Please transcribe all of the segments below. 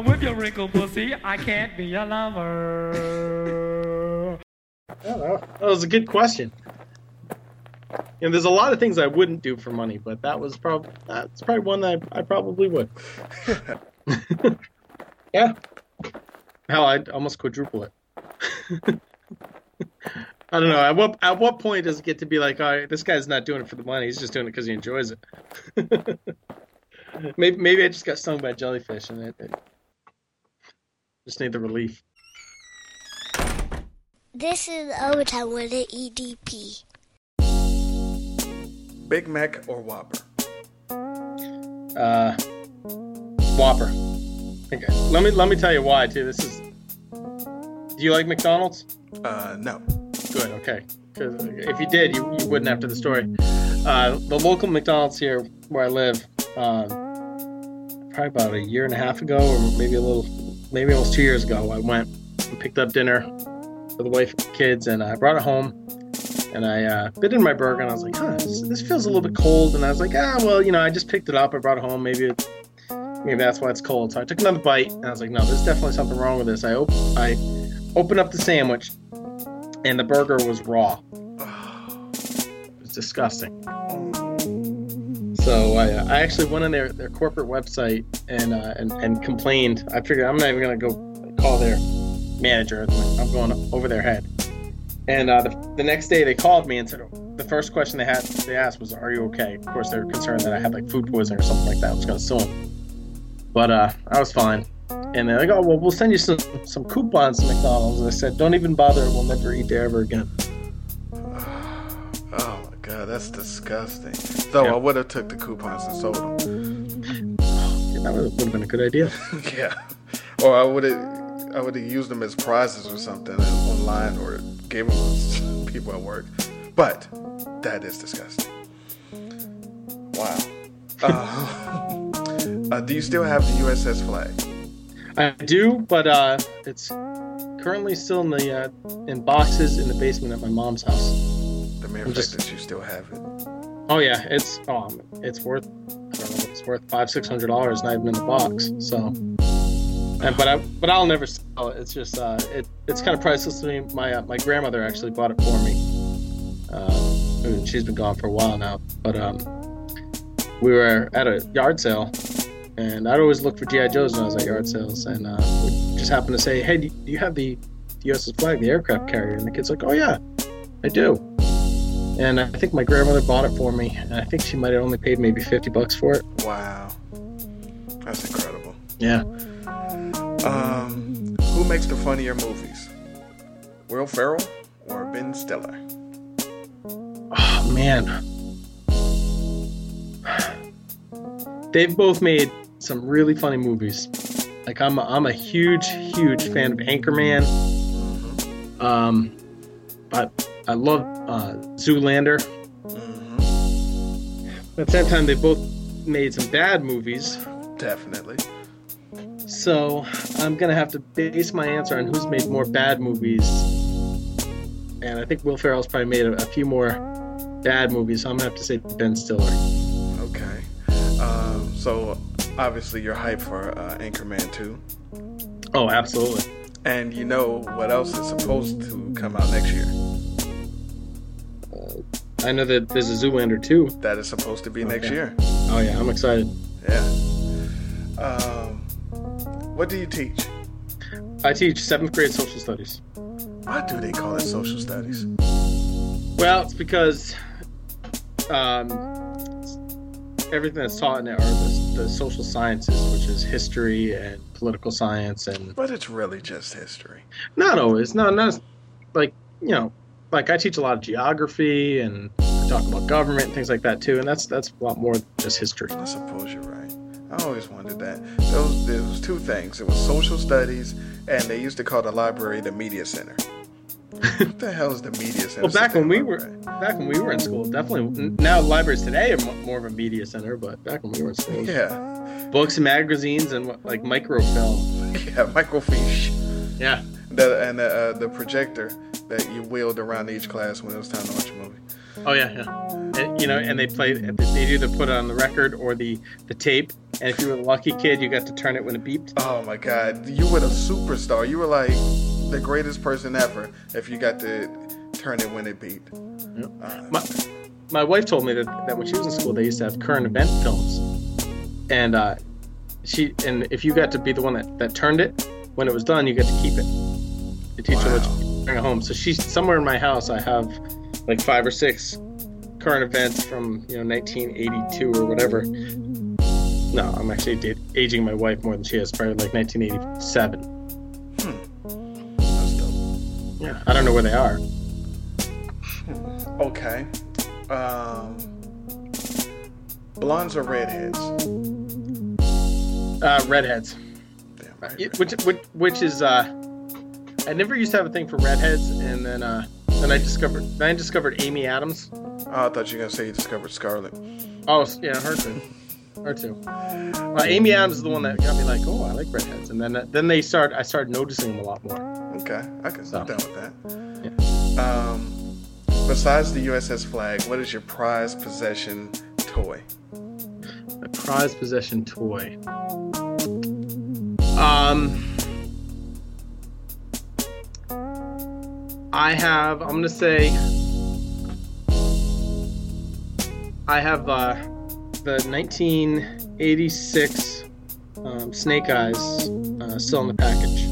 And with your wrinkled pussy, I can't be your lover. That was a good question. And there's a lot of things I wouldn't do for money, but that was probably that's probably one that I, I probably would. yeah. Hell, I'd almost quadruple it. I don't know. At what at what point does it get to be like, all right, this guy's not doing it for the money; he's just doing it because he enjoys it. maybe maybe I just got stung by a jellyfish and it, it just need the relief. This is Overtime with the EDP. Big Mac or Whopper? Uh, Whopper. Okay. Let me let me tell you why too. This is. Do you like McDonald's? Uh, no. Good. Okay. Because if you did, you, you wouldn't after the story. Uh, the local McDonald's here where I live, um, probably about a year and a half ago, or maybe a little, maybe almost two years ago, I went and picked up dinner for the wife and kids, and I brought it home. And I uh, bit in my burger, and I was like, "Huh, this, this feels a little bit cold." And I was like, "Ah, well, you know, I just picked it up. I brought it home. Maybe it, maybe that's why it's cold." So I took another bite, and I was like, "No, there's definitely something wrong with this." I op- I opened up the sandwich, and the burger was raw. It was disgusting. So I, uh, I actually went on their, their corporate website and, uh, and and complained. I figured I'm not even gonna go call their manager. I'm going over their head. And uh, the, the next day they called me and said the first question they had they asked was, "Are you okay?" Of course, they were concerned that I had like food poisoning or something like that. I was gonna sue them, but uh, I was fine. And they're like, "Oh well, we'll send you some some coupons to McDonald's." And I said, "Don't even bother. We'll never eat there ever again." God, that's disgusting. Though Yeah. I would have took the coupons and sold them. Yeah, that would have been a good idea. yeah. Or I would have I would have used them as prizes or something online or gave them to people at work. But that is disgusting. Wow. Uh, uh, do you still have the USS Flagg? I do, but uh, it's currently still in the uh, in boxes in the basement at my mom's house. The mere fact just- that you still have it. Oh yeah, it's um, it's worth I don't know it's worth five six hundred dollars, not even in the box. So, and, but I but I'll never sell it. It's just uh, it it's kind of priceless to me. My uh, my grandmother actually bought it for me. Uh, she's been gone for a while now, but um, we were at a yard sale, and I'd always look for GI Joes when I was at yard sales, and uh, we just happened to say, "Hey, do do you have the USS Flagg, the aircraft carrier?" And the kid's like, "Oh yeah, I do." And I think my grandmother bought it for me, and I think she might have only paid maybe fifty bucks for it. Wow. That's incredible. Yeah. Um, who makes the funnier movies? Will Ferrell or Ben Stiller? Oh man. They've both made some really funny movies. Like I'm a, I'm a huge huge fan of Anchorman. Um, but I love uh, Zoolander. At the same time, they both made some bad movies. Definitely. So I'm gonna have to base my answer on who's made more bad movies. And I think Will Ferrell's probably made a, a few more bad movies. So I'm gonna have to say Ben Stiller. Okay. Um, so obviously you're hyped for uh, Anchorman 2. Oh, absolutely. And you know what else is supposed to come out next year? I know that there's a Zoolander too. That is supposed to be next year. Oh yeah, I'm excited. Yeah. Um, what do you teach? I teach seventh grade social studies. Why do they call it social studies? Well, it's because um, everything that's taught in it are the, the social sciences, which is history and political science and But it's really just history. Not always. No, not like you know, like I teach a lot of geography and I talk about government and things like that too, and that's that's a lot more than just history. I suppose you're right. I always wondered that. Those there was two things. It was social studies, and they used to call the library the media center. what the hell is the media center? Well, back when we were back when we were in school, definitely. Now libraries today are more of a media center, but back when we were in school, Yeah, books and magazines and like microfilm. yeah, microfiche. Yeah, The, and the, uh, the projector that you wheeled around each class when it was time to watch a movie. Oh yeah, yeah. And, you know, and they played. They'd either put it on the record or the the tape, and if you were the lucky kid, you got to turn it when it beeped. Oh my God, you were the superstar. You were like the greatest person ever if you got to turn it when it beat. Uh, My, my wife told me that, that when she was in school, they used to have current event films, and uh, she and if you got to be the one that, that turned it when it was done, you got to keep it. The teacher Wow. would bring it home. So she's somewhere in my house. I have like five or six current events from you know 1982 or whatever. No, I'm actually da- aging my wife more than she is. Probably like 1987. that's dope. Yeah, I don't know where they are. Okay. Um, blondes or redheads? Uh, redheads. Damn right. Yeah, which, which which is uh I never used to have a thing for redheads and then uh then I discovered then I discovered Amy Adams. Oh, I thought you were gonna say you discovered Scarlett. Oh yeah, her too. Her too. Uh, Amy Adams is the one that got me like, oh, I like redheads, and then uh, then they start I started noticing them a lot more. Okay, I can So. down with that. Yeah. Um, besides the USS Flagg, what is your prized possession toy? A prized possession toy. Um, I have. I'm gonna say. I have uh, the 1986 um, Snake Eyes uh, still in the package.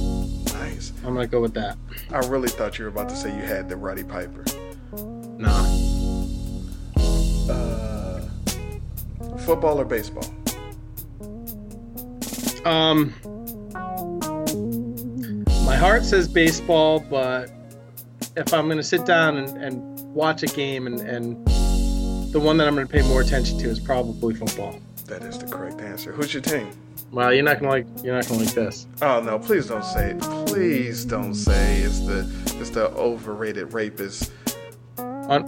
Nice. I'm gonna go with that. I really thought you were about to say you had the Roddy Piper. Nah. Uh, football or baseball? Um, my heart says baseball, but if I'm gonna sit down and, and watch a game, and, and the one that I'm gonna pay more attention to is probably football. That is the correct answer. Who's your team? Well, you're not gonna like you're not gonna like this. Oh no! Please don't say. It. Please don't say it's the it's the overrated rapist. On,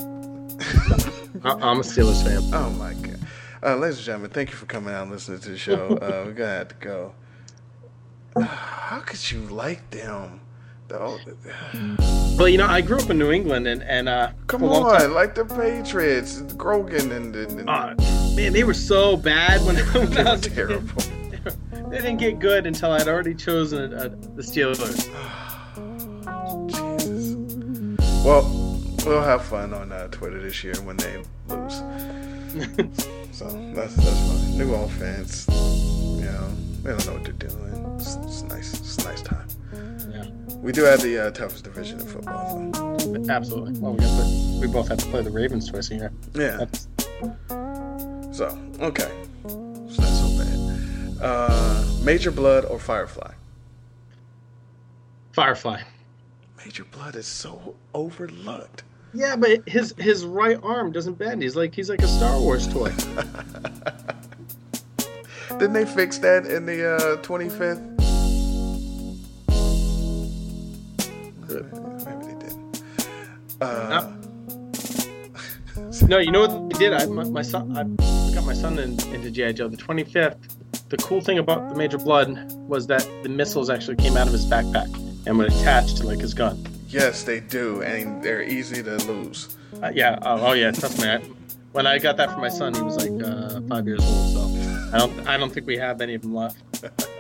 I- I'm a Steelers fan. Oh my god! Uh, ladies and gentlemen, thank you for coming out and listening to the show. Uh, we're gonna have to go. How could you like them? Oh, Well, you know, I grew up in New England, and and uh, come for a long on, like the Patriots, Grogan, and, and, and Uh, man, they were so bad when, when they I were was terrible. They didn't get good until I'd already chosen uh, the Steelers. Jesus. Well, we'll have fun on uh, Twitter this year when they lose. So that's that's fine. New offense, you know, they don't know what they're doing. It's, it's nice. It's a nice time. We do have the uh, toughest division in football, though. Absolutely. Well, we, to, we both have to play the Ravens twice a year. Yeah. That's, So okay, it's not so bad. Uh, Major Bludd or Firefly? Firefly. Major Bludd is so overlooked. Yeah, but his his right arm doesn't bend. He's like he's like a Star Wars toy. Didn't they fix that in the uh, 25th? Uh, No, you know what they did? I my, my son I got my son in, into GI Joe. The 25th. The cool thing about the Major Bludd was that the missiles actually came out of his backpack and were attached to like his gun. yes, they do, and they're easy to lose. Uh, yeah. Oh, oh yeah. Trust me. I, when I got that for my son, he was like uh, five years old. So I don't I don't think we have any of them left.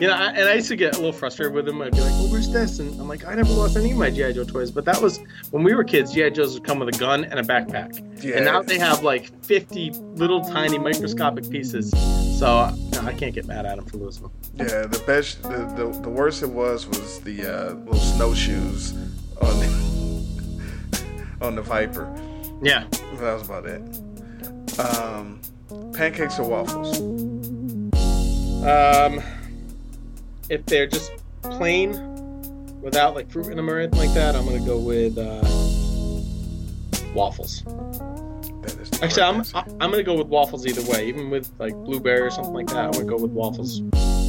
You know, I, and I used to get a little frustrated with him. I'd be like, "Well, where's this?" And I'm like, "I never lost any of my GI Joe toys." But that was when we were kids. GI Joes would come with a gun and a backpack, Yeah. and now they have like 50 little tiny microscopic pieces. So no, I can't get mad at him for losing them. Yeah, the best, the, the, the worst it was was the uh, little snowshoes on the on the Viper. Yeah, That was about it. Um, pancakes or waffles? um, if they're just plain without like fruit in them or anything like that, I'm gonna go with uh, waffles. That is Actually, I'm I- answer. I'm gonna go with waffles either way. Even with like blueberry or something like that, I'm gonna go with waffles.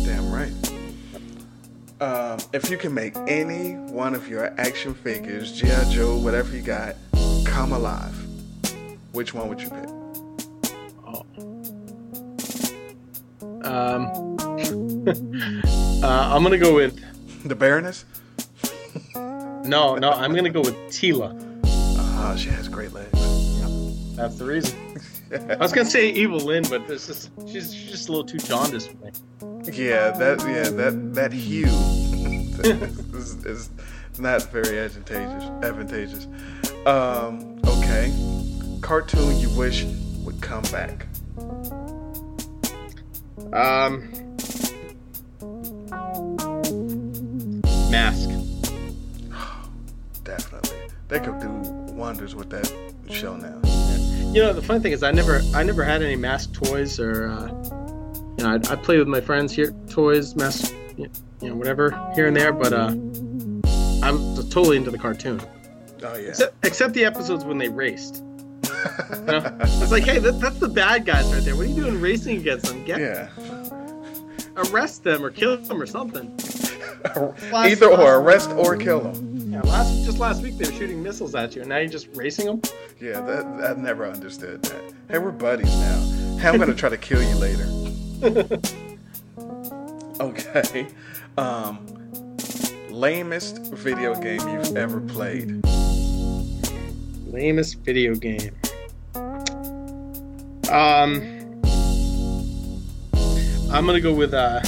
Damn right. Um, if you can make any one of your action figures, GI Joe, whatever you got, come alive, which one would you pick? Oh. Um, uh, I'm gonna go with The Baroness? no, no. I'm gonna go with Teela. Ah, she has great legs. That's the reason. I was gonna say Evil Lynn, but this is she's, she's just a little too jaundiced for me. Yeah, that yeah that that hue is, is not very advantageous. Advantageous. Um, okay, cartoon you wish would come back. Um, Mask. Definitely, they could do wonders with that show now. You know, the funny thing is, I never, I never had any mask toys, or uh, you know, I, I play with my friends here, toys, mask, you know, whatever here and there. But uh, I'm totally into the cartoon, Oh yeah. except, except the episodes when they raced. You know? It's like, hey, that, that's the bad guys right there. What are you doing racing against them? Get yeah. arrest them or kill them or something. Last- Either or arrest or kill them. Yeah, last just last week they were shooting missiles at you, and now you're just racing them. Yeah, that I never understood that. Hey, we're buddies now. Hey, I'm gonna try to kill you later. okay. Um, lamest video game you've ever played. Lamest video game. Um, I'm gonna go with uh,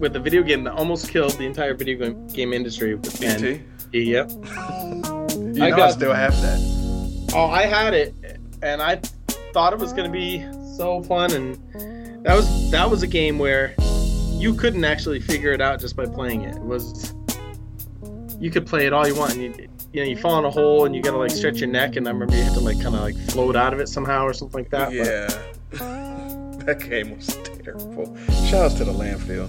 with the video game that almost killed the entire video game, game industry. And, E.T. Yep. You I know I got- still have that. Oh, I had it, and I thought it was gonna be so fun, and that was that was a game where you couldn't actually figure it out just by playing it. It was you could play it all you want, and you you know you fall in a hole and you gotta like stretch your neck, and I remember you had to like kind of like float out of it somehow or something like that. but- Yeah. that game was terrible. Shout outs to the landfill.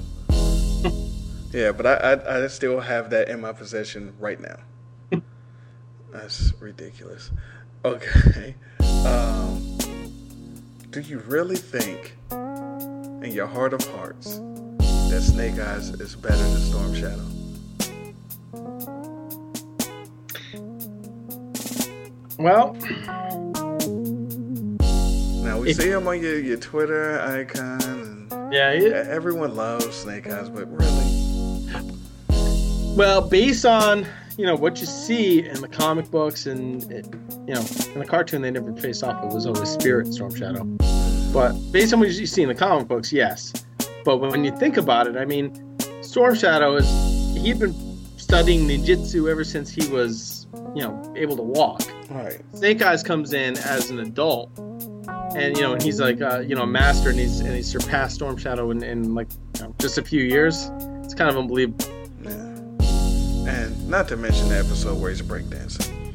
Yeah, but I, I I still have that in my possession right now. That's ridiculous. Okay. Um, do you really think, in your heart of hearts, that Snake Eyes is better than Storm Shadow? Well, Now we see him on your, your Twitter icon, and yeah, it, everyone loves Snake Eyes, but really, Well, based on you know what you see in the comic books and it, you know in the cartoon, they never face off. It was always Spirit Storm Shadow. But based on what you see in the comic books, yes. But when you think about it, I mean, Storm Shadow is he'd been studying ninjutsu ever since he was you know able to walk. right? Snake Eyes comes in as an adult, and you know, and he's like, uh, you know, a master, and he's and he's surpassed Storm Shadow in, in like you know, just a few years. It's kind of unbelievable. Not to mention the episode where he's breakdancing.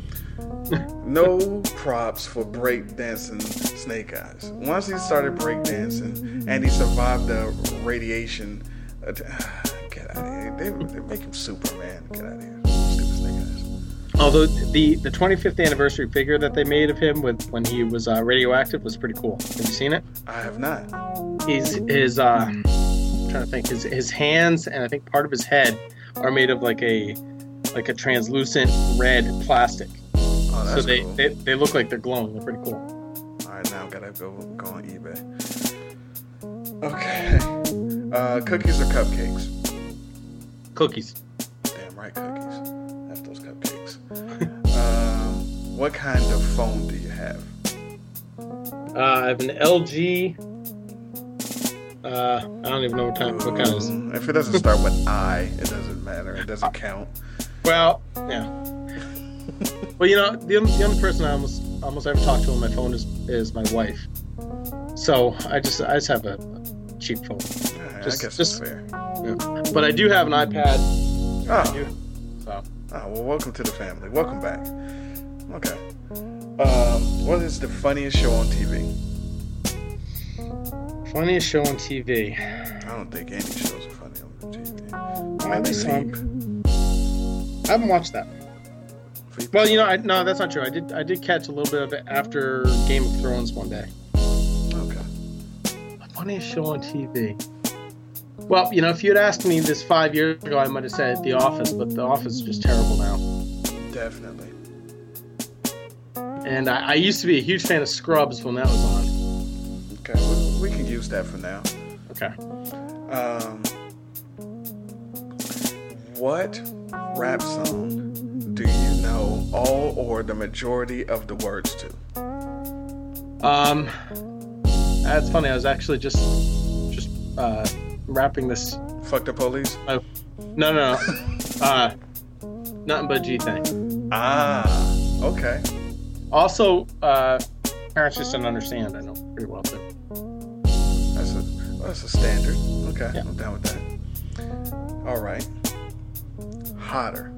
no props for breakdancing Snake Eyes. Once he started breakdancing and he survived the radiation, uh, get out of here. They, they make him Superman. Get out of here. Stupid Snake Eyes. Although the the 25th anniversary figure that they made of him with when he was uh, radioactive was pretty cool. Have you seen it? I have not. He's his uh, I'm trying to think his his hands and I think part of his head are made of like a like a translucent red plastic. Oh, so they, cool. they they look like they're glowing. They're pretty cool. All right, now I gotta go go on eBay. Okay. Uh, cookies or cupcakes? Cookies. Damn right, cookies. Have those cupcakes. um, what kind of phone do you have? Uh, I have an LG. Uh, I don't even know what kind what kind it is. Ooh, If it doesn't start with I, it doesn't matter. It doesn't count. Well, yeah. well, you know, the only, the only person I almost almost ever talk to on my phone is is my wife. So I just I just have a cheap phone. Alright, Just- I guess just- fair. But I do have an iPad. Oh, So oh, well, welcome to the family. Welcome back. Okay. Um, what is the funniest show on TV? funniest show on TV. I don't think any shows are funny on TV. Maybe some. I haven't watched that. Well, you know, I, no, that's not true. I did I did catch a little bit of it after Game of Thrones one day. Okay. Funniest show on TV. Well, you know, if you had asked me this five years ago, I might have said The Office, but The Office is just terrible now. Definitely. And I, I used to be a huge fan of Scrubs when that was on. Okay, we, we can use that for now. Okay. Um, what rap song do you know all or the majority of the words to? Um, that's funny. I was actually just just uh, wrapping this. Fuck the police. No, no, no. uh, nothing but G thing. Ah, okay. Also, uh, parents just don't understand. I know pretty well too. That's a that's a standard. Okay, Yeah. I'm down with that. All right. Hotter.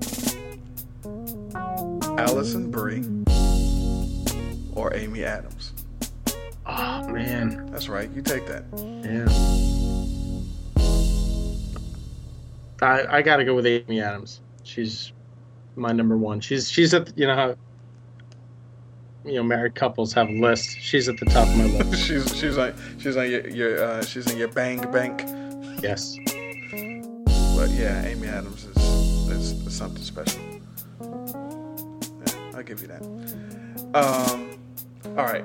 Alison Brie or Amy Adams. Oh man, That's right. You take that. yeah. I I gotta go with Amy Adams. She's my number one. She's she's at the, you know how you know married couples have a list. She's at the top of my list. she's she's on she's on your, your uh, she's in your bang bank. yes. But yeah, Amy Adams is, something special. Yeah, I'll give you that. Um, all right.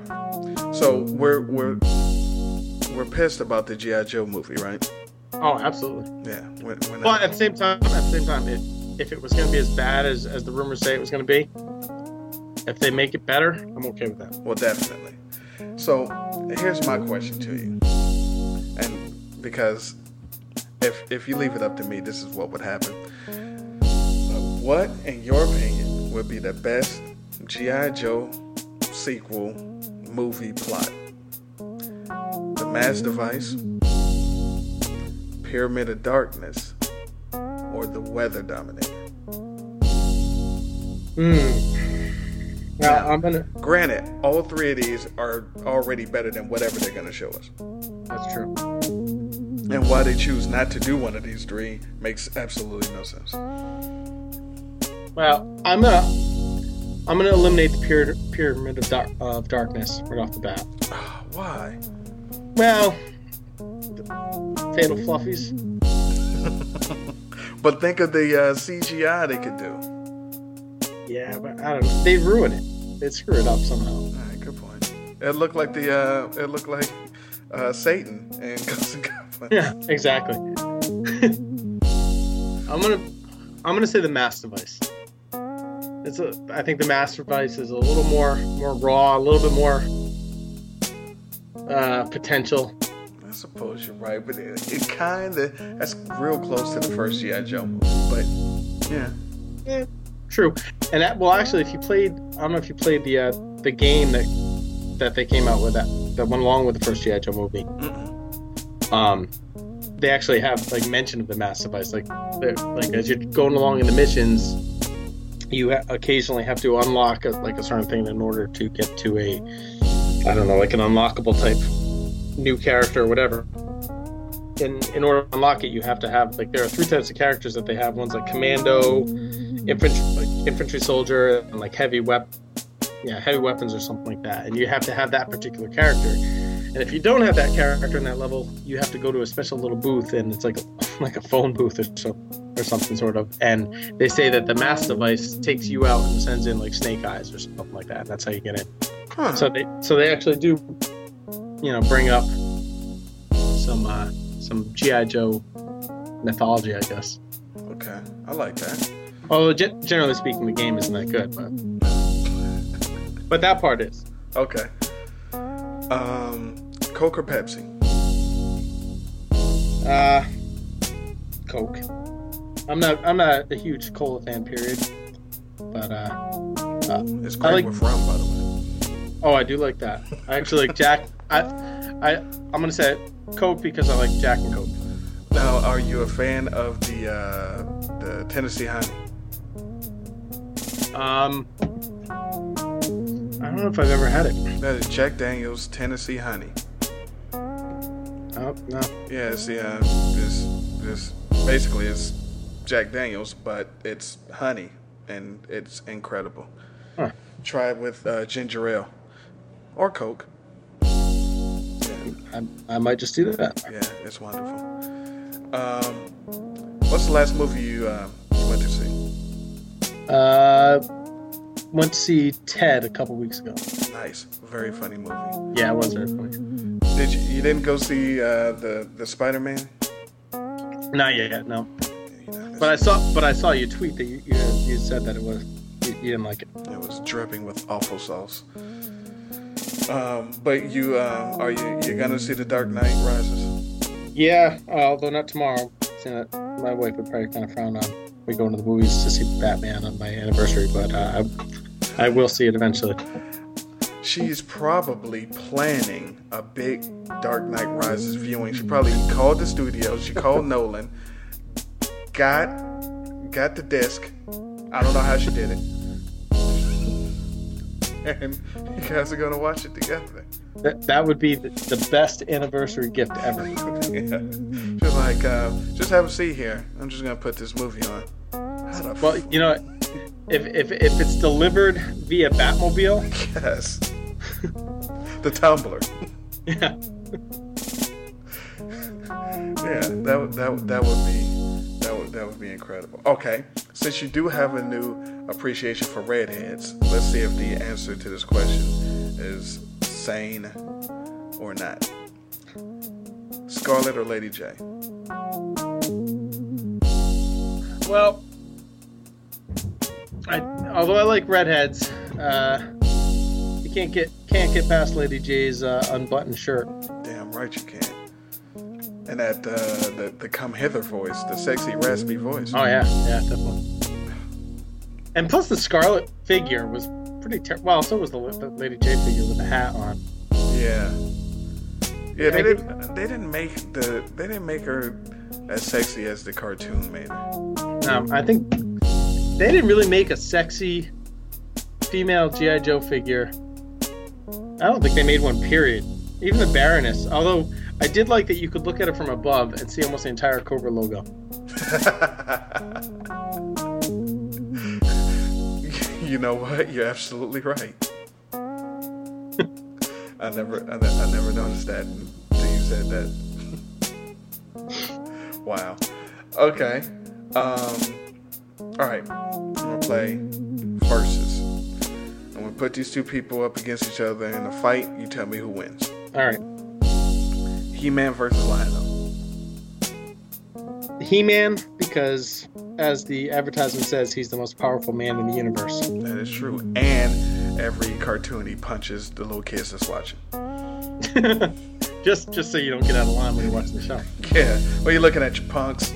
So we're we're we're pissed about the GI Joe movie, right? Oh, absolutely. Yeah. We're, we're But at the same time, at the same time, if, if it was going to be as bad as, as the rumors say it was going to be, if they make it better, I'm okay with that. well, definitely. So here's my question to you, and because if if you leave it up to me, this is what would happen. What, in your opinion, would be the best GI Joe sequel movie plot? The Mass Device, Pyramid of Darkness, or The Weather Dominator? Hmm. Now, I'm to. Granted, all three of these are already better than whatever they're going to show us. That's true. And why they choose not to do one of these three makes absolutely no sense. Well, I'm to. I'm to eliminate the pyra- pyramid of, of darkness right off the bat. Why? Well, fatal fluffies. But think of the uh, CGI they could do. Yeah, but I don't know. They ruin it. They screw it up somehow. All right, good point. It looked like the uh, it looked like uh, Satan and Ghosts and Goblins. Yeah, exactly. I'm gonna I'm gonna say the mass device. It's a I think the mass device is a little more more raw, a little bit more uh, potential. I suppose you're right, but it, it kind of that's real close to the first GI Joe movie. But yeah, Eh, true. And that, well, actually, if you played, I don't know if you played the uh, the game that that they came out with that that went along with the first GI Joe movie. Um, they actually have like mention of the mass device, like like as you're going along in the missions, you occasionally have to unlock a, like a certain thing in order to get to a, I don't know, like an unlockable type new character or whatever. In in order to unlock it, you have to have like there are three types of characters that they have. One's like commando, infantry, like infantry soldier, and like heavy weapon, yeah, heavy weapons or something like that. And you have to have that particular character. And if you don't have that character in that level, you have to go to a special little booth, and it's like a, like a phone booth or so, or something sort of. And they say that the mass device takes you out and sends in like snake eyes or something like that. That's how you get in. huh. So they so they actually do, you know, bring up some uh, some GI Joe mythology, I guess. okay, I like that. Although ge- generally speaking, the game isn't that good, but but that part is. Okay. Um, Coke or Pepsi? Uh, Coke. I'm not I'm not a huge cola fan, period. But uh, uh It's I great like- with rum, by the way. oh, I do like that. I actually like Jack. I I I'm gonna say Coke because I like Jack and Coke. Now, are you a fan of the uh, the Tennessee Honey? Um, I don't know if I've ever had it. That is Jack Daniels Tennessee Honey. Oh, no. Yeah, it's the uh, this this basically it's Jack Daniels, but it's honey, and it's incredible. Huh. Try it with uh, ginger ale or Coke. I, I might just do that. yeah, it's wonderful. Um, what's the last movie you, uh, you went to see? Uh, went to see Ted a couple weeks ago. Nice, very funny movie. Yeah, it was very funny. Did you you didn't go see uh, the the Spider Man? Not yet, no. But I saw, but I saw you tweet that you you, you said that it was you, you didn't like it. It was dripping with awful sauce. Um, but you uh, are you you're gonna see the Dark Knight Rises? Yeah, although not tomorrow. Seeing that my wife would probably kind of frown on me going to the movies to see Batman on my anniversary, but uh, I, I will see it eventually. She's probably planning a big Dark Knight Rises viewing. She probably called the studio. She called Nolan. Got got the disc. I don't know how she did it. And you guys are gonna watch it together. That, that would be the, the best anniversary gift ever. yeah. She's like, uh, just have a seat here. I'm just gonna put this movie on. Well, you know, if, if, if it's delivered via Batmobile, yes. the tumbler. yeah, Yeah, that that that would be that would be incredible. Okay, since you do have a new appreciation for redheads, let's see if the answer to this question is sane or not. Scarlett or Lady Jaye? Well, I, although I like redheads, uh, you can't get can't get past Lady Jaye's uh, unbuttoned shirt. Damn right you can. And that uh, the the come hither voice, the sexy raspy voice. Oh yeah, yeah, definitely. And plus, the Scarlett figure was pretty ter- well. So was the, the Lady Jaye figure with the hat on. Yeah. Yeah, they didn't. They didn't make the. They didn't make her as sexy as the cartoon made her. Um, I think they didn't really make a sexy female GI Joe figure. I don't think they made one. Period. Even the Baroness, although I did like that you could look at it from above and see almost the entire Cobra logo. you know what? You're absolutely right. I never, I, I never noticed that until you said that. wow. Okay. Um. All right. I'm gonna play versus. I'm gonna put these two people up against each other in a fight. You tell me who wins. All right, He-Man versus Lion-O. He-Man, because as the advertisement says, he's the most powerful man in the universe. That is true. And every cartoon he punches the little kids that's watching. just, just so you don't get out of line when you're watching the show. Yeah. Well, you're looking at your punks.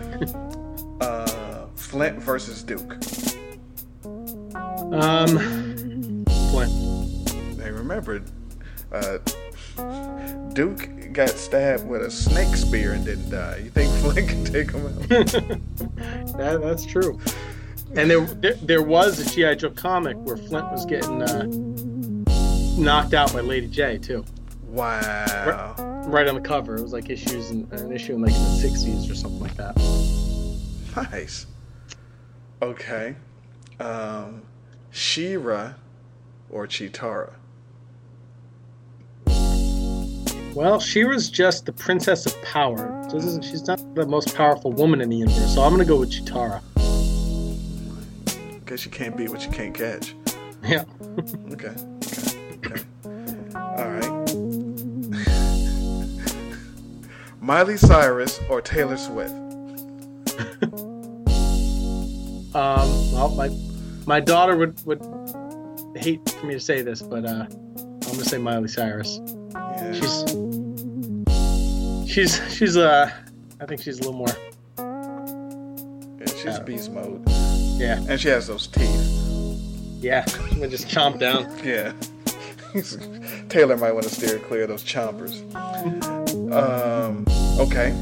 uh, Flint versus Duke. Um, Flint. Hey, remember, uh, Duke got stabbed with a snake spear and didn't die. You think Flint can take him out? That, that's true. And there, there, there was a GI Joe comic where Flint was getting uh, knocked out by Lady Jaye too, Wow. right on the cover. It was like issues in, an issue in like the '60s or something like that. Nice. Okay. Um, She-Ra or Cheetara? Well, she was just the princess of power. So this isn't, she's not the most powerful woman in the universe. So I'm gonna go with Cheetara. Guess you can't beat what you can't catch. Yeah. Okay. Okay. Okay. All right. Miley Cyrus or Taylor Swift? Um, well, my my daughter would would hate for me to say this, but uh, I'm gonna say Miley Cyrus. Yeah. She's she's she's uh, I think she's a little more. yeah, she's beast mode. Yeah, And she has those teeth. yeah. I'm gonna just chomp down. Yeah. Taylor might want to steer clear of those chompers. Um, okay.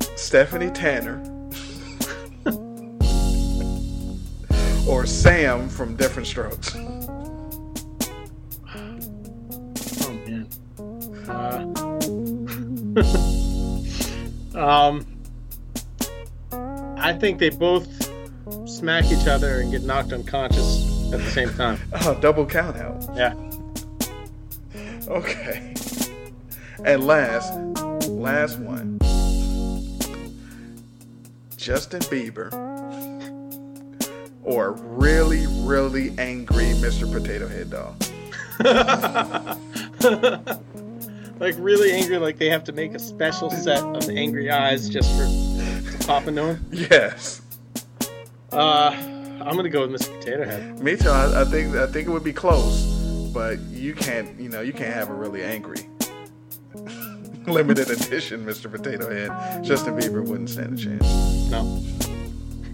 Stephanie Tanner. or Sam from Diff'rent Strokes. Um, I think they both smack each other and get knocked unconscious at the same time. Oh, double count out. Yeah. Okay. And last, last one. Justin Bieber or really, really angry Mr. Potato Head Dog. like really angry, like they have to make a special set of angry eyes just for to pop into. Yes. Uh, I'm gonna go with Mr. Potato Head. Me too. I, I think I think it would be close, but you can't. You know, you can't have a really angry limited edition Mr. Potato Head. Justin Bieber wouldn't stand a chance. No.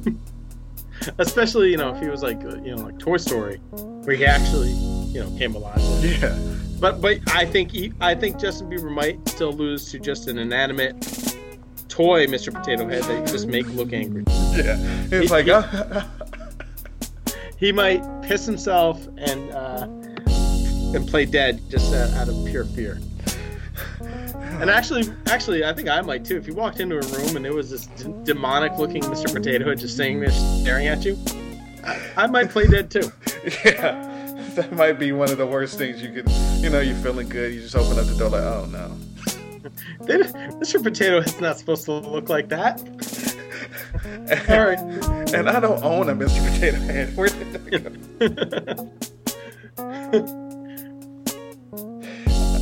Especially, you know, if he was like, uh, you know, like Toy Story, where he actually, you know, came alive. Yeah. But but I think he, I think Justin Bieber might still lose to just an inanimate toy, Mr. Potato Head, that you just make look angry. Yeah. It's He- like, he- uh, He might piss himself and uh, and play dead just uh, out of pure fear. And actually, actually, I think I might too. If you walked into a room and there was this d- demonic-looking Mr. Potato Head just sitting there staring at you, I, I might play dead too. yeah. That might be one of the worst things you could. You know, you're feeling good. You just open up the door like, oh no. Mr. Potato is not supposed to look like that. All right. And I don't own a Mr. Potato Head. Where did that go?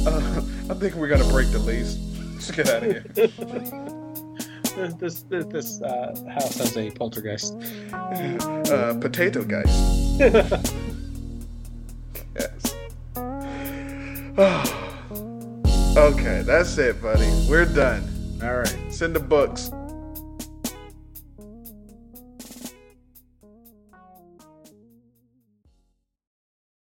Uh, I think we're gonna break the lease. Let's get out of here. this this, this uh, house has a poltergeist. Uh, potato guys. Okay, that's it, buddy. We're done. All right. Send the books.